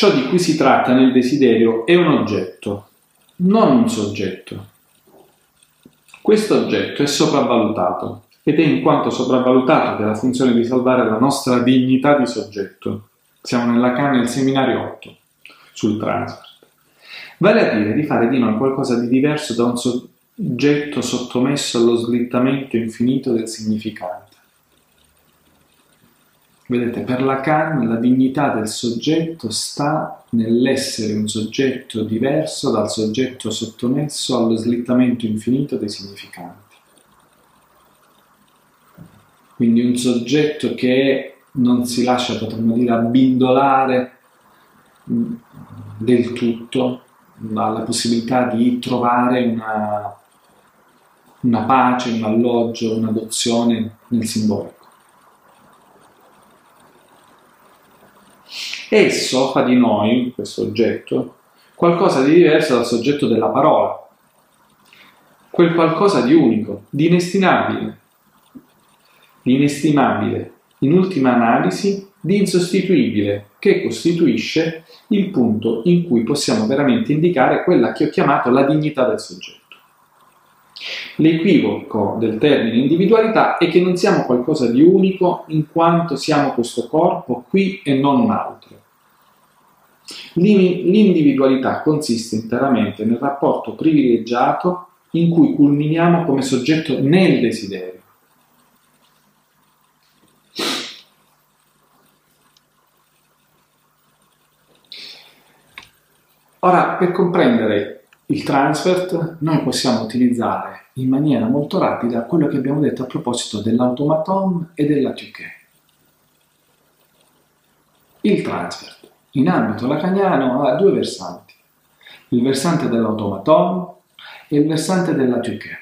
ciò di cui si tratta nel desiderio è un oggetto, non un soggetto. Questo oggetto è sopravvalutato ed è in quanto sopravvalutato che ha la funzione di salvare la nostra dignità di soggetto. Siamo nella canna del seminario 8 sul transfer. Vale a dire di fare di noi qualcosa di diverso da un soggetto sottomesso allo slittamento infinito del significante. Vedete, per Lacan la dignità del soggetto sta nell'essere un soggetto diverso dal soggetto sottomesso allo slittamento infinito dei significanti. Quindi un soggetto che non si lascia, potremmo dire, abbindolare del tutto alla possibilità di trovare una, una pace, un alloggio, un'adozione nel simbolico. Esso fa di noi, questo oggetto, qualcosa di diverso dal soggetto della parola, quel qualcosa di unico, di inestimabile, di inestimabile, in ultima analisi, di insostituibile, che costituisce il punto in cui possiamo veramente indicare quella che ho chiamato la dignità del soggetto. L'equivoco del termine individualità è che non siamo qualcosa di unico in quanto siamo questo corpo qui e non un altro. L'individualità consiste interamente nel rapporto privilegiato in cui culminiamo come soggetto nel desiderio. Ora, per comprendere il transfert, noi possiamo utilizzare in maniera molto rapida quello che abbiamo detto a proposito dell'automaton e della tuque. Il transfert, in ambito lacaniano, ha due versanti. Il versante dell'automaton e il versante della tuque.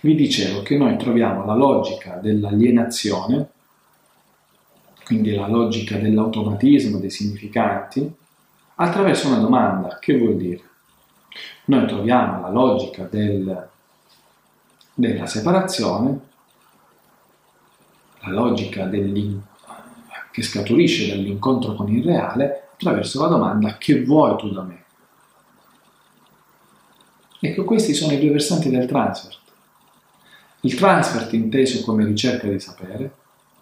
Vi dicevo che noi troviamo la logica dell'alienazione, quindi la logica dell'automatismo dei significanti, attraverso una domanda. Che vuol dire? Noi troviamo la logica del, della separazione, la logica che scaturisce dall'incontro con il reale, attraverso la domanda che vuoi tu da me? Ecco, questi sono i due versanti del transfert. Il transfert inteso come ricerca di sapere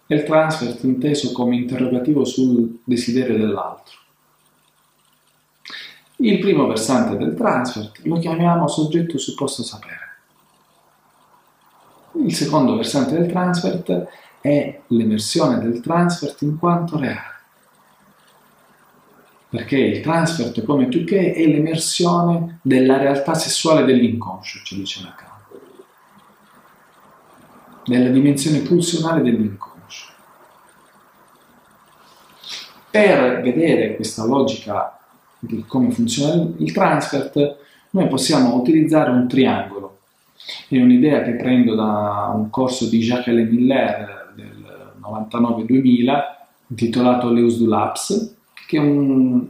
e il transfert inteso come interrogativo sul desiderio dell'altro. Il primo versante del transfert lo chiamiamo soggetto supposto sapere. Il secondo versante del transfert è l'emersione del transfert in quanto reale. Perché il transfert, come tu che, è l'emersione della realtà sessuale dell'inconscio, ci dice Lacan. Della dimensione pulsionale dell'inconscio. Per vedere questa logica di come funziona il transfert, noi possiamo utilizzare un triangolo. È un'idea che prendo da un corso di Jacques Miller del 99-2000 intitolato Leus du Laps, che è un,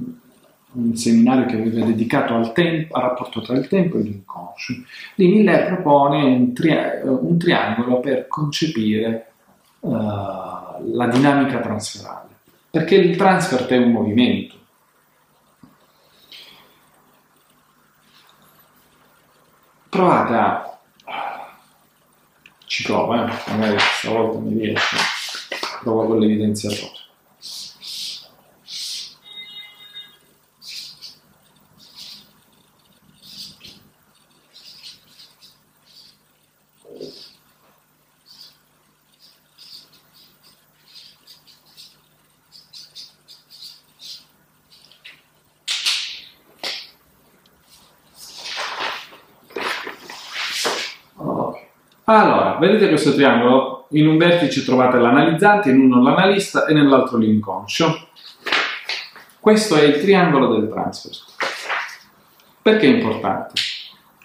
un seminario che aveva dedicato al, tempo, al, rapporto tra il tempo e l'inconscio. Lì Miller propone un, tri- un triangolo per concepire uh, la dinamica transferale, perché il transfert è un movimento provate a ci provo, eh? magari stavolta mi riesce provo con l'evidenziatore Allora, vedete questo triangolo? In un vertice trovate l'analizzante, in uno l'analista e nell'altro l'inconscio. Questo è il triangolo del transfer. Perché è importante?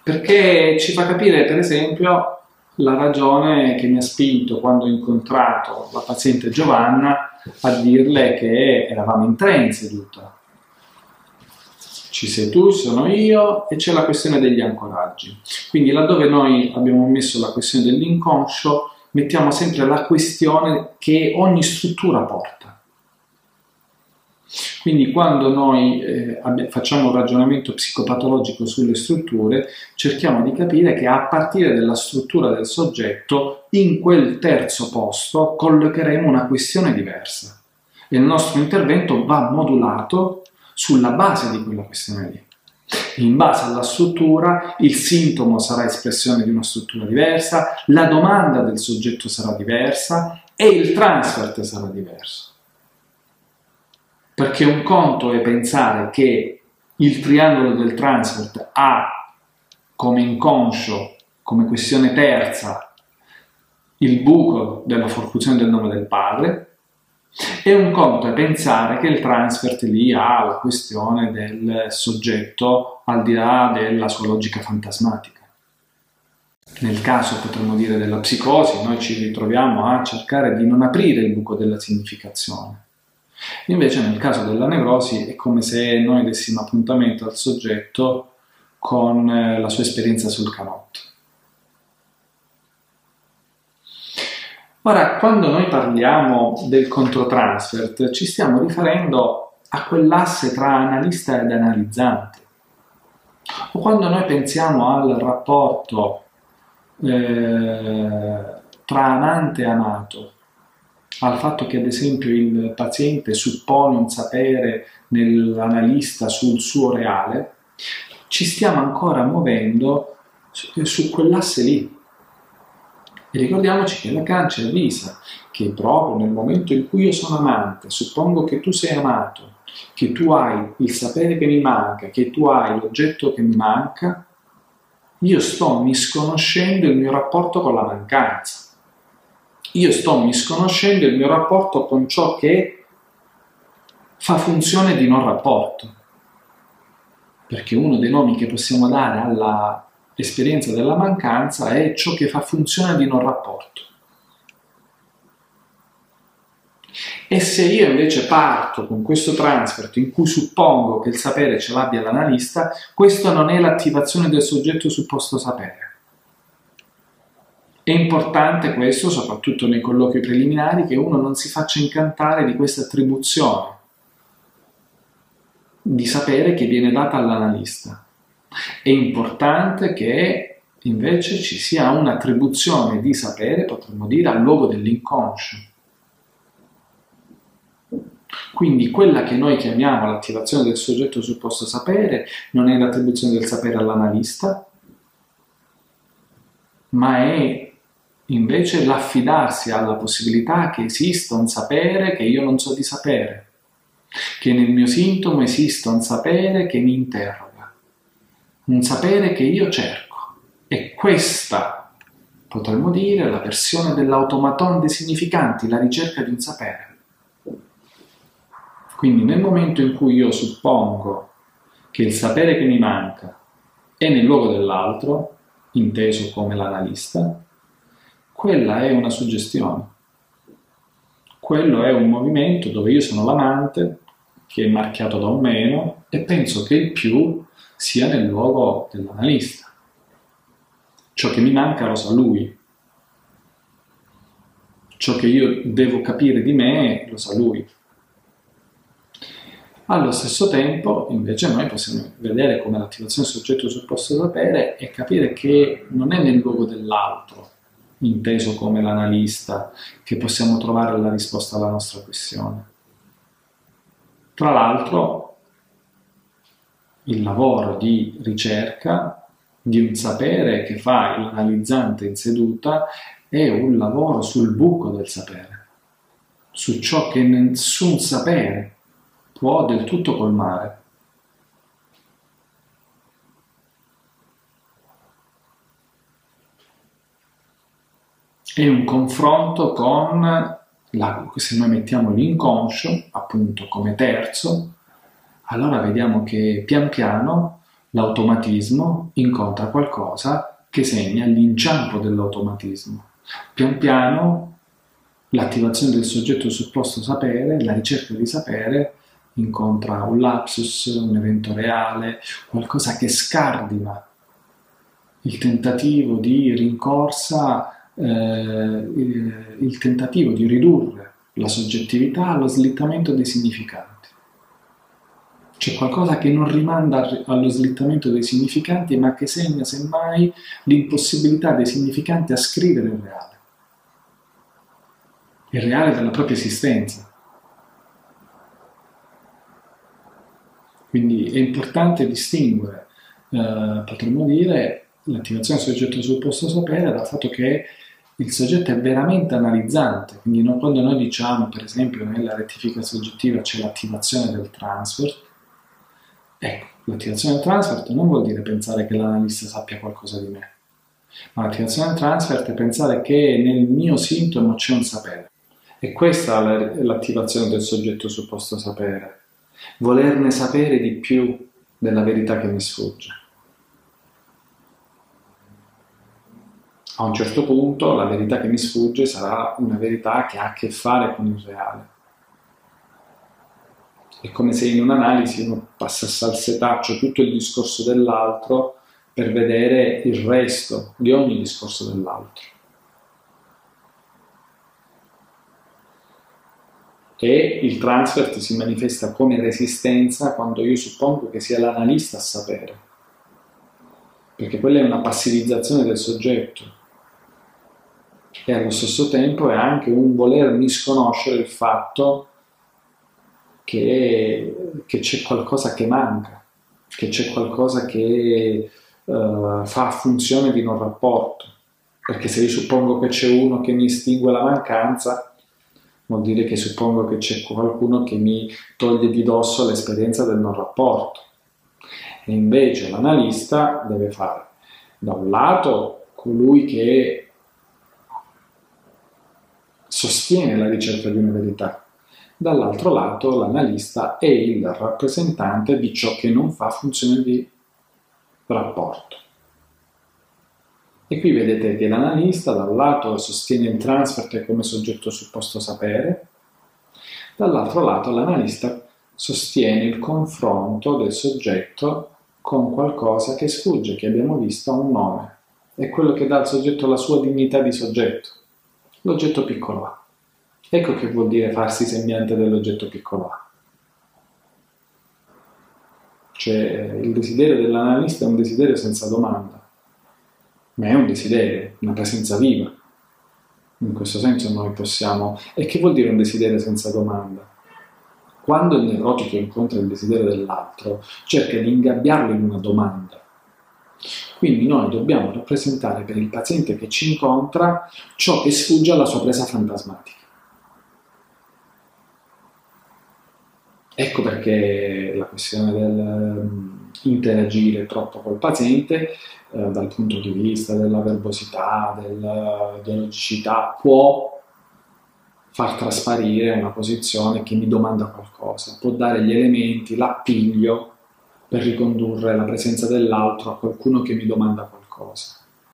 Perché ci fa capire, per esempio, la ragione che mi ha spinto quando ho incontrato la paziente Giovanna a dirle che eravamo in tre in ci sei tu, sono io e c'è la questione degli ancoraggi. Quindi laddove noi abbiamo messo la questione dell'inconscio, mettiamo sempre la questione che ogni struttura porta. Quindi quando noi eh, facciamo un ragionamento psicopatologico sulle strutture, cerchiamo di capire che a partire dalla struttura del soggetto, in quel terzo posto collocheremo una questione diversa e il nostro intervento va modulato sulla base di quella questione lì. In base alla struttura, il sintomo sarà espressione di una struttura diversa, la domanda del soggetto sarà diversa e il transfert sarà diverso. Perché un conto è pensare che il triangolo del transfert ha come inconscio, come questione terza, il buco della forcuzione del nome del padre, e un conto è pensare che il transfert lì ha la questione del soggetto al di là della sua logica fantasmatica. Nel caso, potremmo dire, della psicosi, noi ci ritroviamo a cercare di non aprire il buco della significazione. Invece nel caso della nevrosi è come se noi dessimo appuntamento al soggetto con eh, la sua esperienza sul canotto. Ora, quando noi parliamo del controtransfert, ci stiamo riferendo a quell'asse tra analista ed analizzante. O quando noi pensiamo al rapporto eh, tra amante e amato, al fatto che ad esempio il paziente suppone un sapere nell'analista sul suo reale, ci stiamo ancora muovendo su, su quell'asse lì, e ricordiamoci che Lacan ci avvisa che proprio nel momento in cui io sono amante, suppongo che tu sei amato, che tu hai il sapere che mi manca, che tu hai l'oggetto che mi manca, io sto misconoscendo il mio rapporto con la mancanza. Io sto misconoscendo il mio rapporto con ciò che fa funzione di non rapporto. Perché uno dei nomi che possiamo dare alla l'esperienza della mancanza è ciò che fa funzione di non rapporto. E se io invece parto con questo transfert in cui suppongo che il sapere ce l'abbia l'analista, questo non è l'attivazione del soggetto supposto sapere. È importante questo, soprattutto nei colloqui preliminari, che uno non si faccia incantare di questa attribuzione di sapere che viene data all'analista. È importante che invece ci sia un'attribuzione di sapere, potremmo dire, al luogo dell'inconscio. Quindi quella che noi chiamiamo l'attivazione del soggetto supposto sapere non è l'attribuzione del sapere all'analista, ma è invece l'affidarsi alla possibilità che esista un sapere che io non so di sapere, che nel mio sintomo esista un sapere che mi interroga un sapere che io cerco. E questa, potremmo dire, è la versione dell'automaton dei significanti, la ricerca di un sapere. Quindi nel momento in cui io suppongo che il sapere che mi manca è nel luogo dell'altro, inteso come l'analista, quella è una suggestione. Quello è un movimento dove io sono l'amante, che è marchiato da un meno, e penso che il più sia nel luogo dell'analista. Ciò che mi manca lo sa lui. Ciò che io devo capire di me lo sa lui. Allo stesso tempo, invece, noi possiamo vedere come l'attivazione soggetto supposto sapere e capire che non è nel luogo dell'altro, inteso come l'analista, che possiamo trovare la risposta alla nostra questione. Tra l'altro, il lavoro di ricerca di un sapere che fa l'analizzante in seduta è un lavoro sul buco del sapere, su ciò che nessun sapere può del tutto colmare. È un confronto con, la, se noi mettiamo l'inconscio, appunto come terzo, allora vediamo che pian piano l'automatismo incontra qualcosa che segna l'inciampo dell'automatismo. Pian piano l'attivazione del soggetto supposto sapere, la ricerca di sapere, incontra un lapsus, un evento reale, qualcosa che scardina il tentativo di rincorsa, eh, il, il tentativo di ridurre la soggettività allo slittamento dei significati. C'è qualcosa che non rimanda allo slittamento dei significanti, ma che segna semmai l'impossibilità dei significanti a scrivere il reale. Il reale della propria esistenza. Quindi è importante distinguere, eh, potremmo dire, l'attivazione del soggetto sul posto sapere dal fatto che il soggetto è veramente analizzante, quindi non, quando noi diciamo, per esempio, nella rettifica soggettiva c'è l'attivazione del transfer, ecco, l'attivazione del transfer non vuol dire pensare che l'analista sappia qualcosa di me, ma l'attivazione del transfer è pensare che nel mio sintomo c'è un sapere. E questa è l'attivazione del soggetto supposto sapere, volerne sapere di più della verità che mi sfugge. a un certo punto la verità che mi sfugge sarà una verità che ha a che fare con il reale. È come se in un'analisi uno passasse al setaccio tutto il discorso dell'altro per vedere il resto di ogni discorso dell'altro. E il transfert si manifesta come resistenza quando io suppongo che sia l'analista a sapere, perché quella è una passivizzazione del soggetto e allo stesso tempo è anche un voler misconoscere il fatto che, che c'è qualcosa che manca, che c'è qualcosa che uh, fa funzione di non rapporto. Perché se io suppongo che c'è uno che mi estingue la mancanza, vuol dire che suppongo che c'è qualcuno che mi toglie di dosso l'esperienza del non rapporto. E invece l'analista deve fare da un lato colui che sostiene la ricerca di una verità. Dall'altro lato l'analista è il rappresentante di ciò che non fa funzione di rapporto. E qui vedete che l'analista da un lato sostiene il transfer come soggetto supposto sapere, dall'altro lato l'analista sostiene il confronto del soggetto con qualcosa che sfugge, che abbiamo visto ha un nome, è quello che dà al soggetto la sua dignità di soggetto l'oggetto piccolo A. Ecco che vuol dire farsi sembiante dell'oggetto piccolo A. Cioè il desiderio dell'analista è un desiderio senza domanda, ma è un desiderio, una presenza viva. In questo senso noi possiamo... E che vuol dire un desiderio senza domanda? Quando il neurotico incontra il desiderio dell'altro, cerca di ingabbiarlo in una domanda quindi noi dobbiamo rappresentare per il paziente che ci incontra ciò che sfugge alla sua presa fantasmatica. Ecco perché la questione dell'interagire mm, troppo col paziente eh, dal punto di vista della verbosità, della dialogicità può far trasparire una posizione che mi domanda qualcosa, può dare gli elementi, l'appiglio per ricondurre la presenza dell'altro a qualcuno che mi domanda qualcosa.